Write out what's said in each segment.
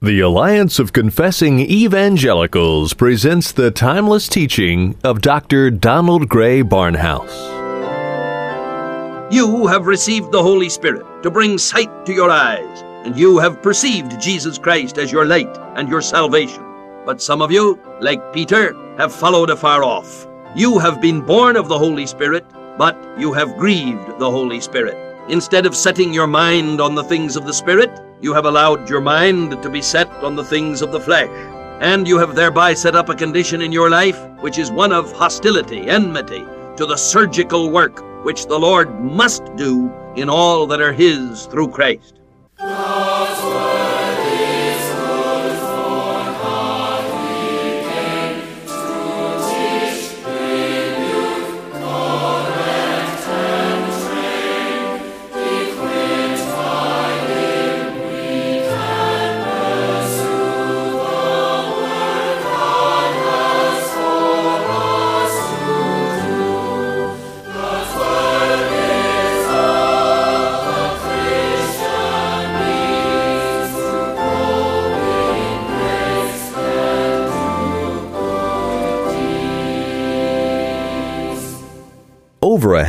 The Alliance of Confessing Evangelicals presents the timeless teaching of Dr. Donald Grey Barnhouse. You have received the Holy Spirit to bring sight to your eyes, and you have perceived Jesus Christ as your light and your salvation. But some of you, like Peter, have followed afar off. You have been born of the Holy Spirit, but you have grieved the Holy Spirit. Instead of setting your mind on the things of the Spirit, you have allowed your mind to be set on the things of the flesh, and you have thereby set up a condition in your life which is one of hostility, enmity to the surgical work which the Lord must do in all that are His through Christ.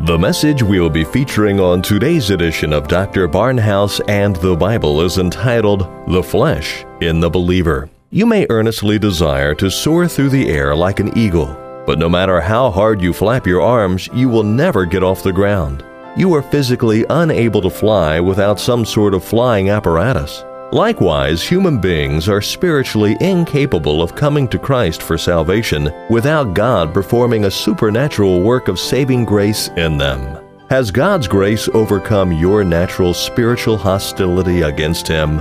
The message we'll be featuring on today's edition of Dr. Barnhouse and the Bible is entitled The Flesh in the Believer. You may earnestly desire to soar through the air like an eagle, but no matter how hard you flap your arms, you will never get off the ground. You are physically unable to fly without some sort of flying apparatus. Likewise, human beings are spiritually incapable of coming to Christ for salvation without God performing a supernatural work of saving grace in them. Has God's grace overcome your natural spiritual hostility against Him?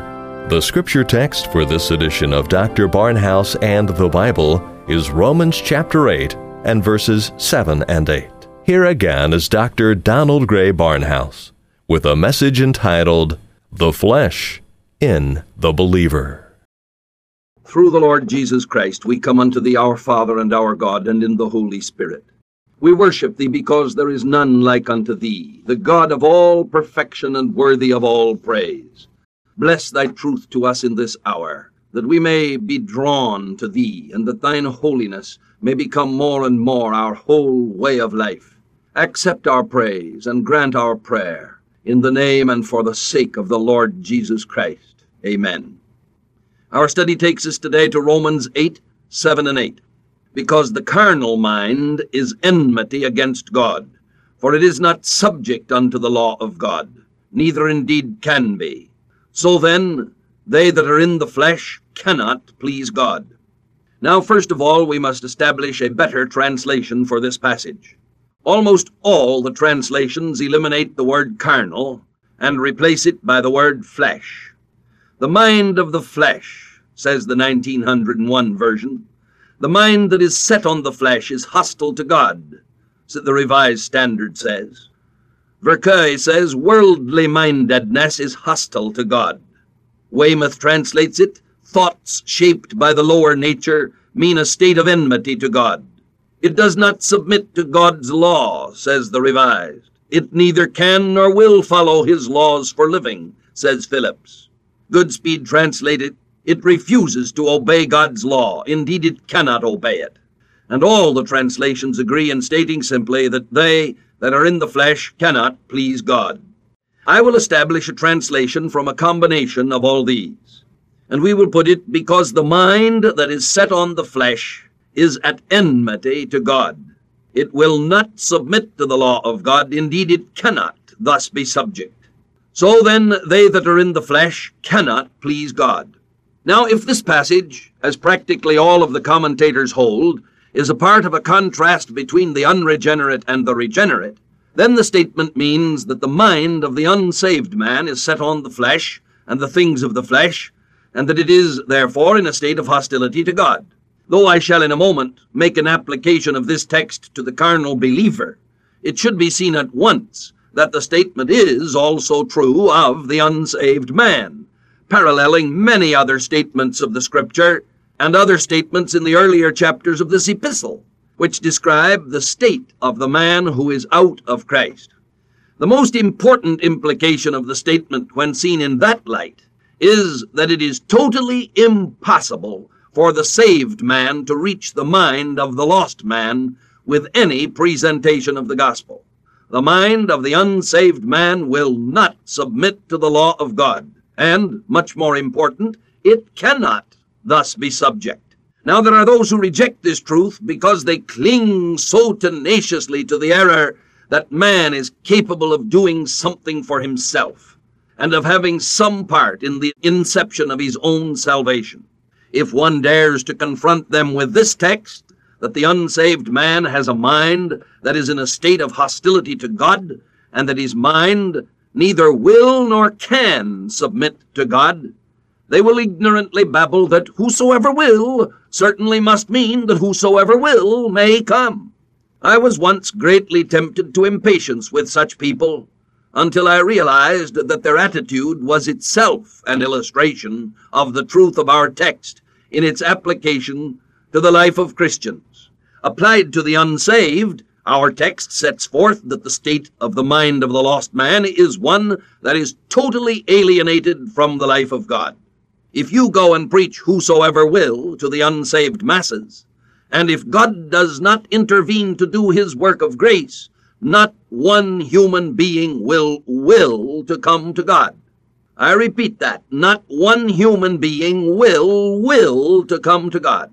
The scripture text for this edition of Dr. Barnhouse and the Bible is Romans chapter 8 and verses 7 and 8. Here again is Dr. Donald Grey Barnhouse with a message entitled The Flesh in the believer. Through the Lord Jesus Christ, we come unto thee, our Father and our God, and in the Holy Spirit. We worship thee because there is none like unto thee, the God of all perfection and worthy of all praise. Bless thy truth to us in this hour, that we may be drawn to thee, and that thine holiness may become more and more our whole way of life. Accept our praise and grant our prayer, in the name and for the sake of the Lord Jesus Christ. Amen. Our study takes us today to Romans 8, 7 and 8. Because the carnal mind is enmity against God, for it is not subject unto the law of God, neither indeed can be. So then, they that are in the flesh cannot please God. Now, first of all, we must establish a better translation for this passage. Almost all the translations eliminate the word carnal and replace it by the word flesh. The mind of the flesh, says the 1901 version, the mind that is set on the flesh is hostile to God, so the Revised Standard says. Verkuyl says worldly mindedness is hostile to God. Weymouth translates it thoughts shaped by the lower nature mean a state of enmity to God. It does not submit to God's law, says the Revised. It neither can nor will follow his laws for living, says Phillips. Goodspeed translated, it refuses to obey God's law. Indeed, it cannot obey it. And all the translations agree in stating simply that they that are in the flesh cannot please God. I will establish a translation from a combination of all these. And we will put it because the mind that is set on the flesh is at enmity to God. It will not submit to the law of God. Indeed, it cannot thus be subject. So then, they that are in the flesh cannot please God. Now, if this passage, as practically all of the commentators hold, is a part of a contrast between the unregenerate and the regenerate, then the statement means that the mind of the unsaved man is set on the flesh and the things of the flesh, and that it is, therefore, in a state of hostility to God. Though I shall in a moment make an application of this text to the carnal believer, it should be seen at once that the statement is also true of the unsaved man, paralleling many other statements of the Scripture and other statements in the earlier chapters of this epistle, which describe the state of the man who is out of Christ. The most important implication of the statement when seen in that light is that it is totally impossible for the saved man to reach the mind of the lost man with any presentation of the gospel. The mind of the unsaved man will not submit to the law of God, and, much more important, it cannot thus be subject. Now there are those who reject this truth because they cling so tenaciously to the error that man is capable of doing something for himself and of having some part in the inception of his own salvation. If one dares to confront them with this text, that the unsaved man has a mind that is in a state of hostility to God, and that his mind neither will nor can submit to God, they will ignorantly babble that whosoever will certainly must mean that whosoever will may come. I was once greatly tempted to impatience with such people until I realized that their attitude was itself an illustration of the truth of our text in its application to the life of Christians. Applied to the unsaved, our text sets forth that the state of the mind of the lost man is one that is totally alienated from the life of God. If you go and preach whosoever will to the unsaved masses, and if God does not intervene to do his work of grace, not one human being will will to come to God. I repeat that. Not one human being will will to come to God.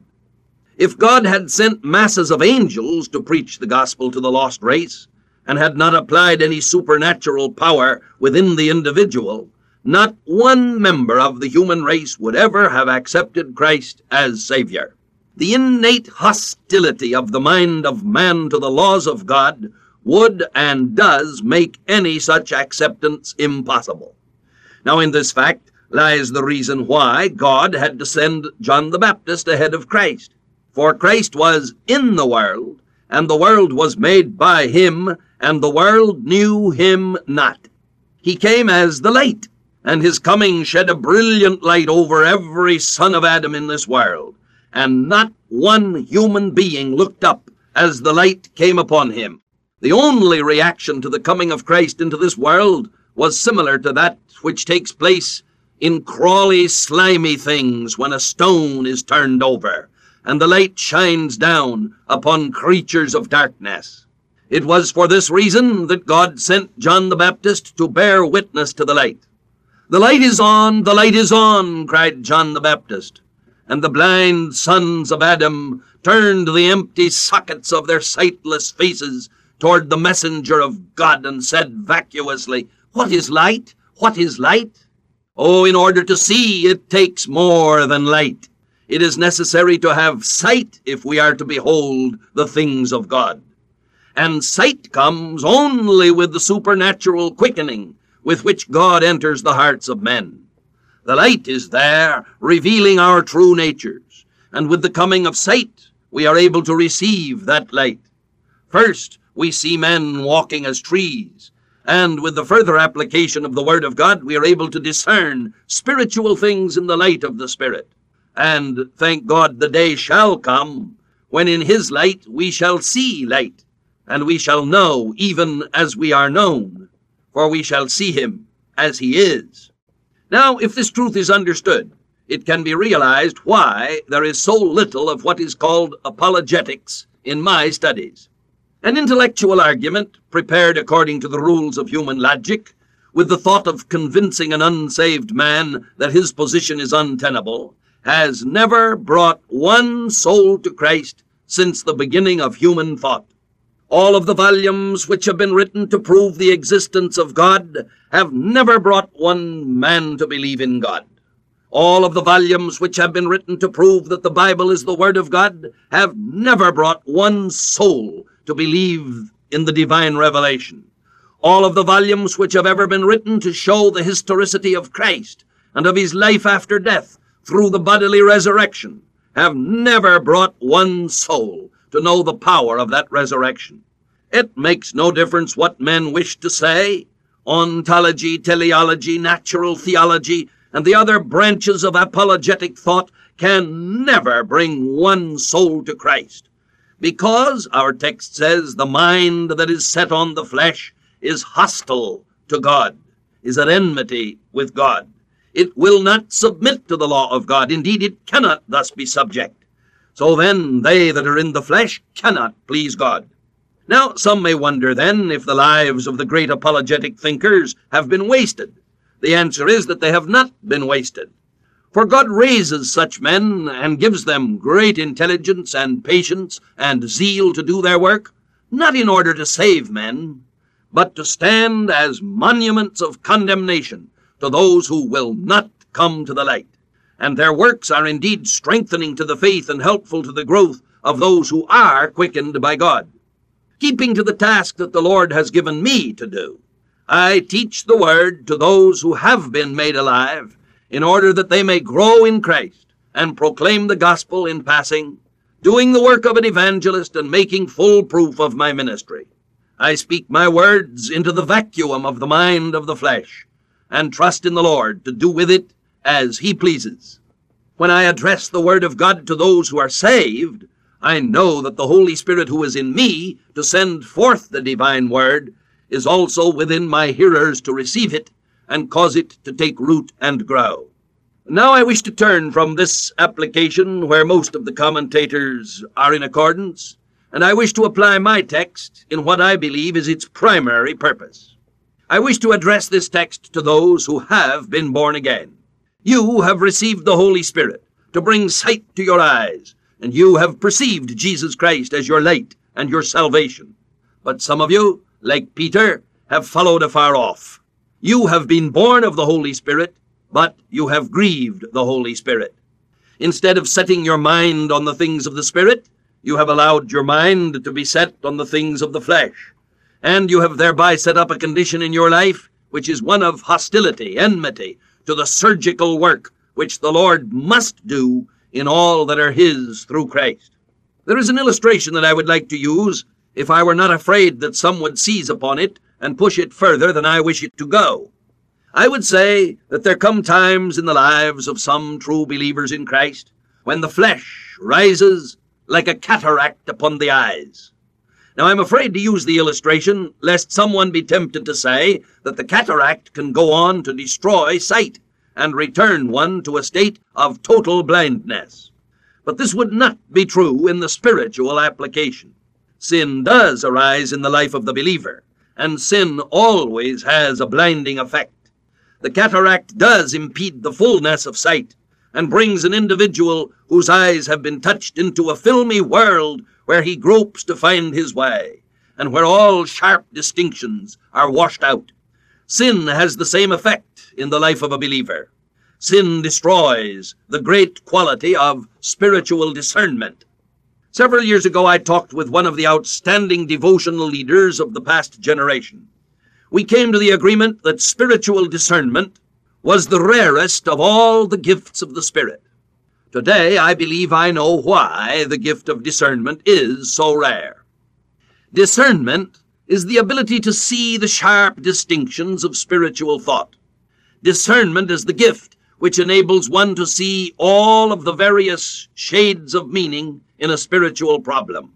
If God had sent masses of angels to preach the gospel to the lost race, and had not applied any supernatural power within the individual, not one member of the human race would ever have accepted Christ as Savior. The innate hostility of the mind of man to the laws of God would and does make any such acceptance impossible. Now, in this fact lies the reason why God had to send John the Baptist ahead of Christ. For Christ was in the world, and the world was made by him, and the world knew him not. He came as the light, and his coming shed a brilliant light over every son of Adam in this world and not one human being looked up as the light came upon him. The only reaction to the coming of Christ into this world was similar to that which takes place in crawly, slimy things when a stone is turned over and the light shines down upon creatures of darkness. It was for this reason that God sent John the Baptist to bear witness to the light. The light is on, the light is on, cried John the Baptist and the blind sons of Adam turned the empty sockets of their sightless faces toward the messenger of God and said vacuously, What is light? What is light? Oh, in order to see, it takes more than light. It is necessary to have sight if we are to behold the things of God. And sight comes only with the supernatural quickening with which God enters the hearts of men. The light is there, revealing our true natures. And with the coming of sight, we are able to receive that light. First, we see men walking as trees. And with the further application of the Word of God, we are able to discern spiritual things in the light of the Spirit. And thank God the day shall come when in His light we shall see light, and we shall know even as we are known, for we shall see Him as He is. Now, if this truth is understood, it can be realized why there is so little of what is called apologetics in my studies. An intellectual argument, prepared according to the rules of human logic, with the thought of convincing an unsaved man that his position is untenable, has never brought one soul to Christ since the beginning of human thought. All of the volumes which have been written to prove the existence of God have never brought one man to believe in God. All of the volumes which have been written to prove that the Bible is the Word of God have never brought one soul to believe in the divine revelation. All of the volumes which have ever been written to show the historicity of Christ and of his life after death through the bodily resurrection, have never brought one soul to know the power of that resurrection. It makes no difference what men wish to say. Ontology, teleology, natural theology, and the other branches of apologetic thought can never bring one soul to Christ. Because, our text says, the mind that is set on the flesh is hostile to God, is at enmity with God. It will not submit to the law of God. Indeed, it cannot thus be subject. So then, they that are in the flesh cannot please God. Now, some may wonder then if the lives of the great apologetic thinkers have been wasted. The answer is that they have not been wasted. For God raises such men and gives them great intelligence and patience and zeal to do their work, not in order to save men, but to stand as monuments of condemnation to those who will not come to the light. And their works are indeed strengthening to the faith and helpful to the growth of those who are quickened by God. Keeping to the task that the Lord has given me to do, I teach the word to those who have been made alive, in order that they may grow in Christ and proclaim the gospel in passing, doing the work of an evangelist and making full proof of my ministry. I speak my words into the vacuum of the mind of the flesh, and trust in the Lord to do with it as he pleases. When I address the word of God to those who are saved, I know that the Holy Spirit who is in me to send forth the divine word is also within my hearers to receive it and cause it to take root and grow. Now I wish to turn from this application where most of the commentators are in accordance, and I wish to apply my text in what I believe is its primary purpose. I wish to address this text to those who have been born again. You have received the Holy Spirit to bring sight to your eyes, and you have perceived Jesus Christ as your light and your salvation. But some of you, like Peter, have followed afar off. You have been born of the Holy Spirit, but you have grieved the Holy Spirit. Instead of setting your mind on the things of the Spirit, you have allowed your mind to be set on the things of the flesh and you have thereby set up a condition in your life which is one of hostility, enmity to the surgical work which the Lord must do in all that are His through Christ. There is an illustration that I would like to use if I were not afraid that some would seize upon it and push it further than I wish it to go. I would say that there come times in the lives of some true believers in Christ when the flesh rises like a cataract upon the eyes. Now, I'm afraid to use the illustration, lest someone be tempted to say that the cataract can go on to destroy sight and return one to a state of total blindness. But this would not be true in the spiritual application. Sin does arise in the life of the believer, and sin always has a blinding effect. The cataract does impede the fullness of sight, and brings an individual whose eyes have been touched into a filmy world where he gropes to find his way, and where all sharp distinctions are washed out. Sin has the same effect in the life of a believer. Sin destroys the great quality of spiritual discernment. Several years ago, I talked with one of the outstanding devotional leaders of the past generation. We came to the agreement that spiritual discernment was the rarest of all the gifts of the Spirit. Today, I believe I know why the gift of discernment is so rare. Discernment is the ability to see the sharp distinctions of spiritual thought. Discernment is the gift which enables one to see all of the various shades of meaning in a spiritual problem.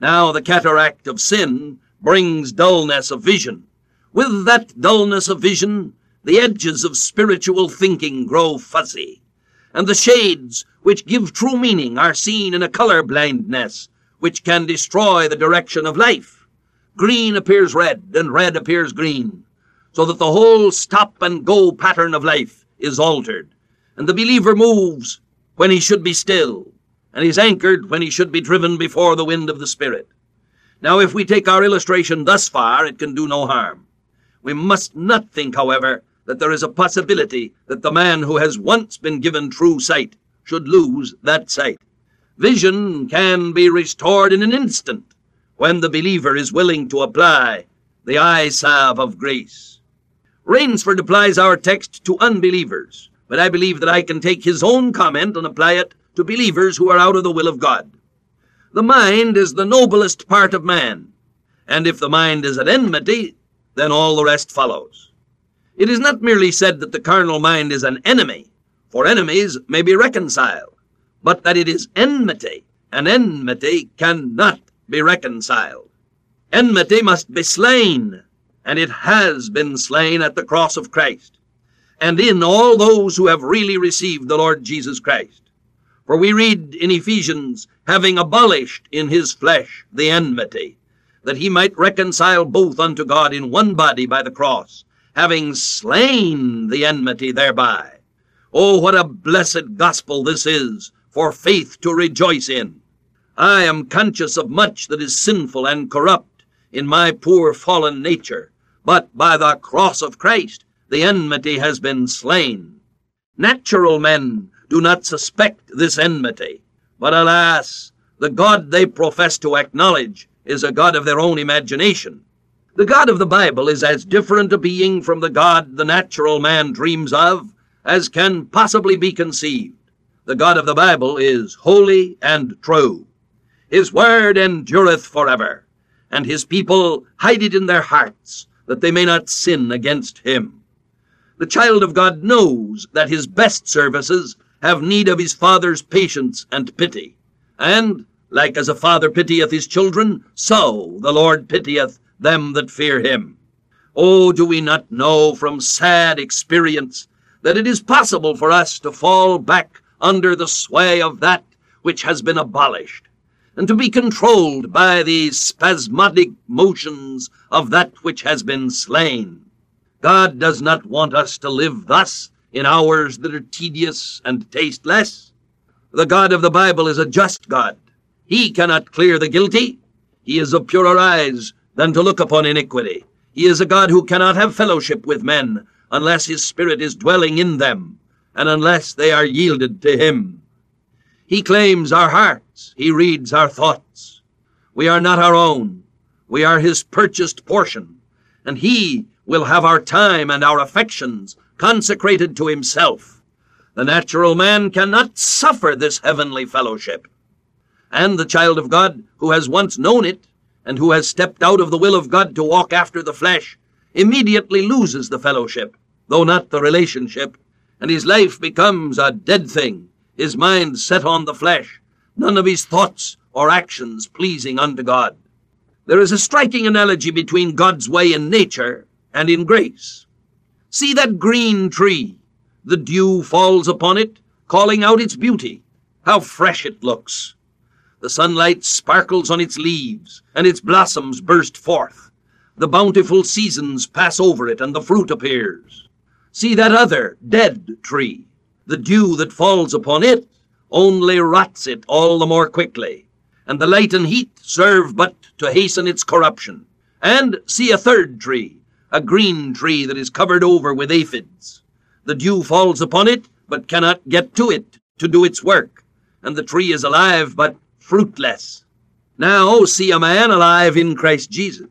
Now, the cataract of sin brings dullness of vision. With that dullness of vision, the edges of spiritual thinking grow fuzzy and the shades which give true meaning are seen in a color blindness which can destroy the direction of life. Green appears red, and red appears green, so that the whole stop and go pattern of life is altered, and the believer moves when he should be still, and is anchored when he should be driven before the wind of the Spirit. Now, if we take our illustration thus far, it can do no harm. We must not think, however, that there is a possibility that the man who has once been given true sight should lose that sight. Vision can be restored in an instant when the believer is willing to apply the eye salve of grace. Rainsford applies our text to unbelievers but I believe that I can take his own comment and apply it to believers who are out of the will of God. The mind is the noblest part of man, and if the mind is at enmity, then all the rest follows. It is not merely said that the carnal mind is an enemy, for enemies may be reconciled, but that it is enmity, and enmity cannot be reconciled. Enmity must be slain, and it has been slain at the cross of Christ, and in all those who have really received the Lord Jesus Christ. For we read in Ephesians, having abolished in his flesh the enmity, that he might reconcile both unto God in one body by the cross, having slain the enmity thereby. Oh, what a blessed gospel this is for faith to rejoice in. I am conscious of much that is sinful and corrupt in my poor fallen nature, but by the cross of Christ the enmity has been slain. Natural men do not suspect this enmity, but alas, the God they profess to acknowledge is a God of their own imagination. The God of the Bible is as different a being from the God the natural man dreams of as can possibly be conceived. The God of the Bible is holy and true. His word endureth forever, and his people hide it in their hearts, that they may not sin against him. The child of God knows that his best services have need of his father's patience and pity, and like as a father pitieth his children, so the Lord pitieth them that fear him. Oh, do we not know from sad experience that it is possible for us to fall back under the sway of that which has been abolished, and to be controlled by the spasmodic motions of that which has been slain? God does not want us to live thus in hours that are tedious and tasteless. The God of the Bible is a just God, he cannot clear the guilty. He is of purer eyes than to look upon iniquity. He is a God who cannot have fellowship with men unless his Spirit is dwelling in them, and unless they are yielded to him. He claims our hearts. He reads our thoughts. We are not our own. We are his purchased portion, and he will have our time and our affections consecrated to himself. The natural man cannot suffer this heavenly fellowship and the child of God who has once known it and who has stepped out of the will of God to walk after the flesh immediately loses the fellowship, though not the relationship, and his life becomes a dead thing, his mind set on the flesh, none of his thoughts or actions pleasing unto God. There is a striking analogy between God's way in nature and in grace. See that green tree. The dew falls upon it, calling out its beauty. How fresh it looks. The sunlight sparkles on its leaves, and its blossoms burst forth. The bountiful seasons pass over it, and the fruit appears. See that other, dead tree. The dew that falls upon it only rots it all the more quickly, and the light and heat serve but to hasten its corruption. And see a third tree, a green tree that is covered over with aphids. The dew falls upon it, but cannot get to it to do its work, and the tree is alive, but fruitless. Now see a man alive in Christ Jesus.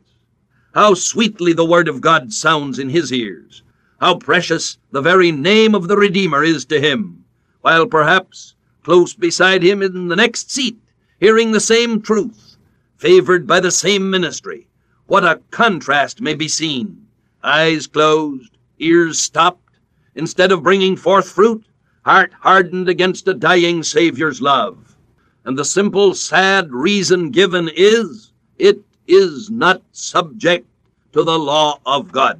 How sweetly the word of God sounds in his ears. How precious the very name of the Redeemer is to him, while perhaps close beside him in the next seat, hearing the same truth, favored by the same ministry. What a contrast may be seen. Eyes closed, ears stopped, instead of bringing forth fruit, heart hardened against a dying Saviour's love. And the simple, sad reason given is it is not subject to the law of God.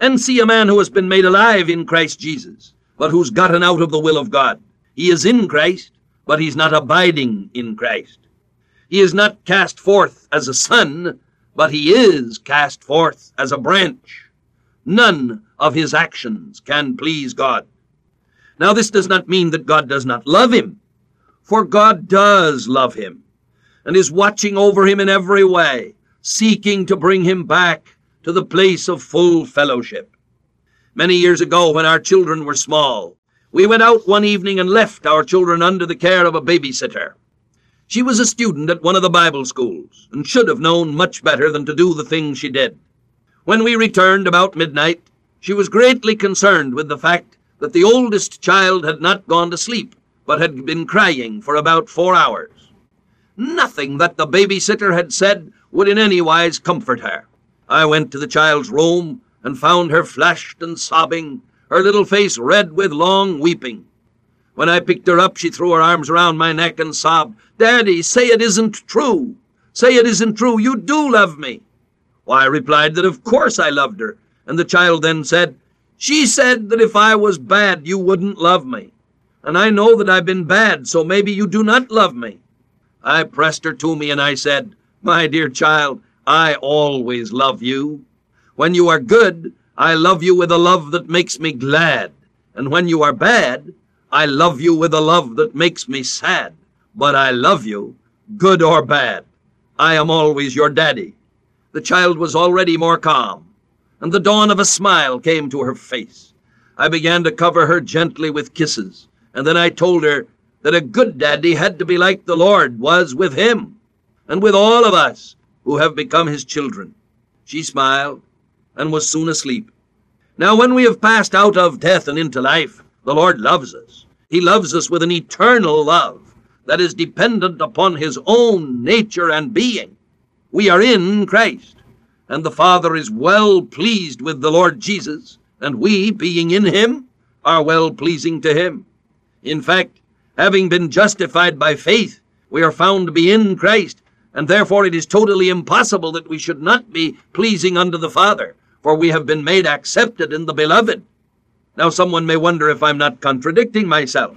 And see a man who has been made alive in Christ Jesus, but who's gotten out of the will of God. He is in Christ, but he's not abiding in Christ. He is not cast forth as a son, but he is cast forth as a branch. None of his actions can please God. Now, this does not mean that God does not love him. For God does love him and is watching over him in every way, seeking to bring him back to the place of full fellowship. Many years ago, when our children were small, we went out one evening and left our children under the care of a babysitter. She was a student at one of the Bible schools and should have known much better than to do the things she did. When we returned about midnight, she was greatly concerned with the fact that the oldest child had not gone to sleep, but had been crying for about four hours. Nothing that the babysitter had said would in any wise comfort her. I went to the child's room and found her flushed and sobbing, her little face red with long weeping. When I picked her up, she threw her arms around my neck and sobbed, Daddy, say it isn't true. Say it isn't true. You do love me. Well, I replied that of course I loved her, and the child then said, She said that if I was bad, you wouldn't love me. And I know that I've been bad, so maybe you do not love me. I pressed her to me and I said, My dear child, I always love you. When you are good, I love you with a love that makes me glad. And when you are bad, I love you with a love that makes me sad. But I love you, good or bad. I am always your daddy. The child was already more calm, and the dawn of a smile came to her face. I began to cover her gently with kisses, and then I told her that a good daddy had to be like the Lord was with him, and with all of us who have become his children. She smiled and was soon asleep. Now, when we have passed out of death and into life, the Lord loves us. He loves us with an eternal love that is dependent upon his own nature and being. We are in Christ, and the Father is well pleased with the Lord Jesus, and we, being in him, are well pleasing to him. In fact, having been justified by faith, we are found to be in Christ, and therefore it is totally impossible that we should not be pleasing unto the Father, for we have been made accepted in the Beloved. Now, someone may wonder if I'm not contradicting myself,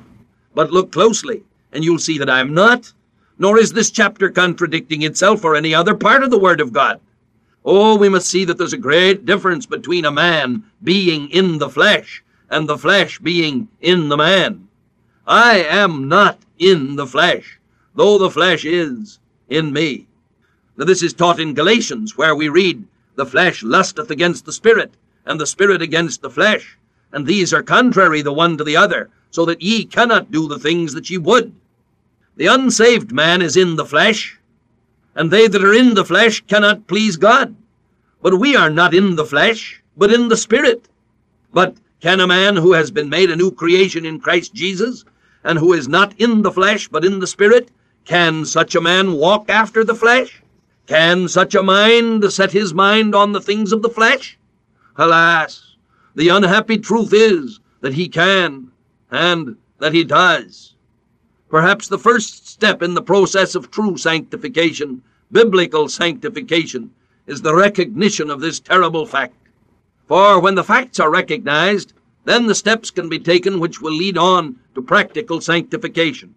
but look closely, and you'll see that I'm not nor is this chapter contradicting itself or any other part of the Word of God. Oh, we must see that there's a great difference between a man being in the flesh and the flesh being in the man. I am not in the flesh, though the flesh is in me. Now, this is taught in Galatians, where we read, The flesh lusteth against the Spirit, and the Spirit against the flesh, and these are contrary the one to the other, so that ye cannot do the things that ye would. The unsaved man is in the flesh, and they that are in the flesh cannot please God. But we are not in the flesh, but in the Spirit. But can a man who has been made a new creation in Christ Jesus, and who is not in the flesh, but in the Spirit, can such a man walk after the flesh? Can such a mind set his mind on the things of the flesh? Alas, the unhappy truth is that he can, and that he does. Perhaps the first step in the process of true sanctification, biblical sanctification, is the recognition of this terrible fact. For when the facts are recognized, then the steps can be taken which will lead on to practical sanctification.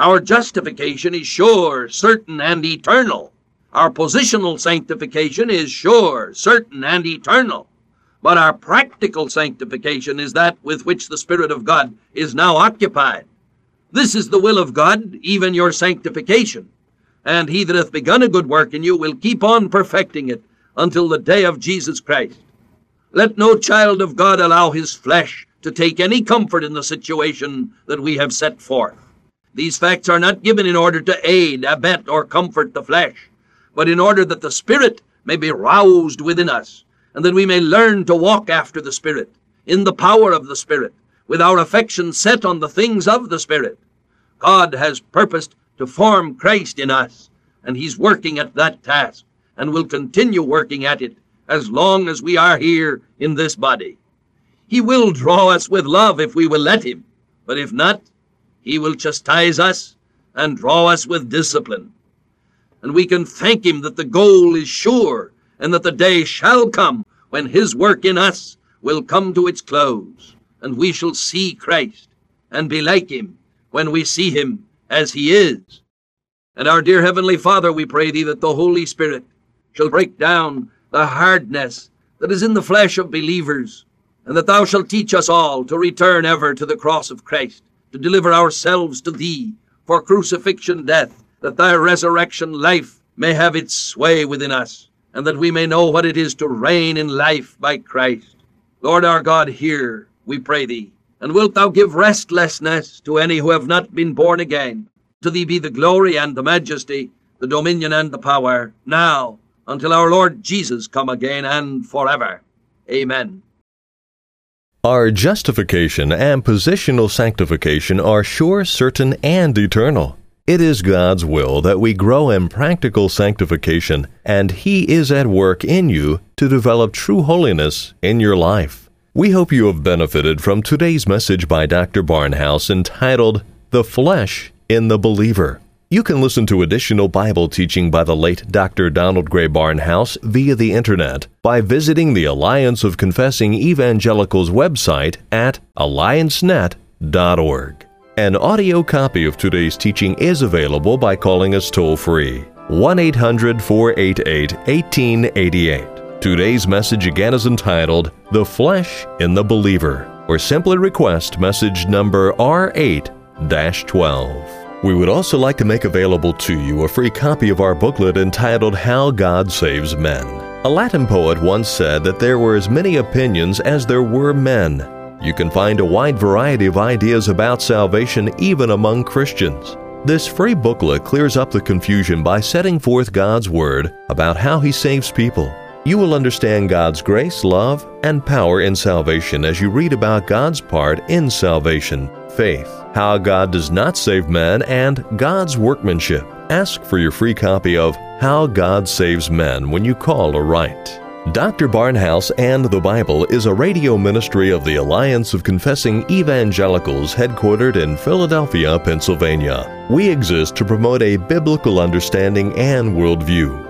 Our justification is sure, certain, and eternal. Our positional sanctification is sure, certain, and eternal. But our practical sanctification is that with which the Spirit of God is now occupied. This is the will of God, even your sanctification. And he that hath begun a good work in you will keep on perfecting it until the day of Jesus Christ. Let no child of God allow his flesh to take any comfort in the situation that we have set forth. These facts are not given in order to aid, abet, or comfort the flesh, but in order that the Spirit may be roused within us, and that we may learn to walk after the Spirit, in the power of the Spirit, with our affection set on the things of the Spirit. God has purposed to form Christ in us, and He's working at that task, and will continue working at it as long as we are here in this body. He will draw us with love if we will let Him, but if not, He will chastise us and draw us with discipline. And we can thank Him that the goal is sure, and that the day shall come when His work in us will come to its close and we shall see Christ and be like him when we see him as he is. And our dear Heavenly Father, we pray thee that the Holy Spirit shall break down the hardness that is in the flesh of believers, and that thou shalt teach us all to return ever to the cross of Christ, to deliver ourselves to thee for crucifixion death, that thy resurrection life may have its sway within us, and that we may know what it is to reign in life by Christ. Lord our God, hear we pray thee. And wilt thou give restlessness to any who have not been born again? To thee be the glory and the majesty, the dominion and the power, now, until our Lord Jesus come again, and forever. Amen. Our justification and positional sanctification are sure, certain, and eternal. It is God's will that we grow in practical sanctification, and He is at work in you to develop true holiness in your life. We hope you have benefited from today's message by Dr. Barnhouse entitled The Flesh in the Believer. You can listen to additional Bible teaching by the late Dr. Donald Grey Barnhouse via the Internet by visiting the Alliance of Confessing Evangelicals website at alliancenet.org. An audio copy of today's teaching is available by calling us toll free 1 800 488 1888. Today's message again is entitled The Flesh in the Believer, or simply request message number R8 12. We would also like to make available to you a free copy of our booklet entitled How God Saves Men. A Latin poet once said that there were as many opinions as there were men. You can find a wide variety of ideas about salvation even among Christians. This free booklet clears up the confusion by setting forth God's Word about how He saves people. You will understand God's grace, love, and power in salvation as you read about God's part in salvation, faith, how God Does Not Save Men, and God's Workmanship. Ask for your free copy of How God Saves Men when you call or write. Dr. Barnhouse and the Bible is a radio ministry of the Alliance of Confessing Evangelicals headquartered in Philadelphia, Pennsylvania. We exist to promote a biblical understanding and worldview.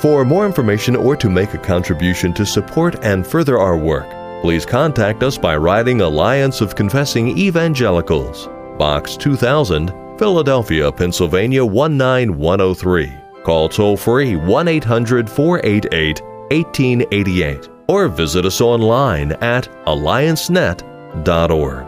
For more information or to make a contribution to support and further our work, please contact us by writing Alliance of Confessing Evangelicals, Box 2000, Philadelphia, Pennsylvania 19103. Call toll free 1 800 488 1888 or visit us online at alliancenet.org.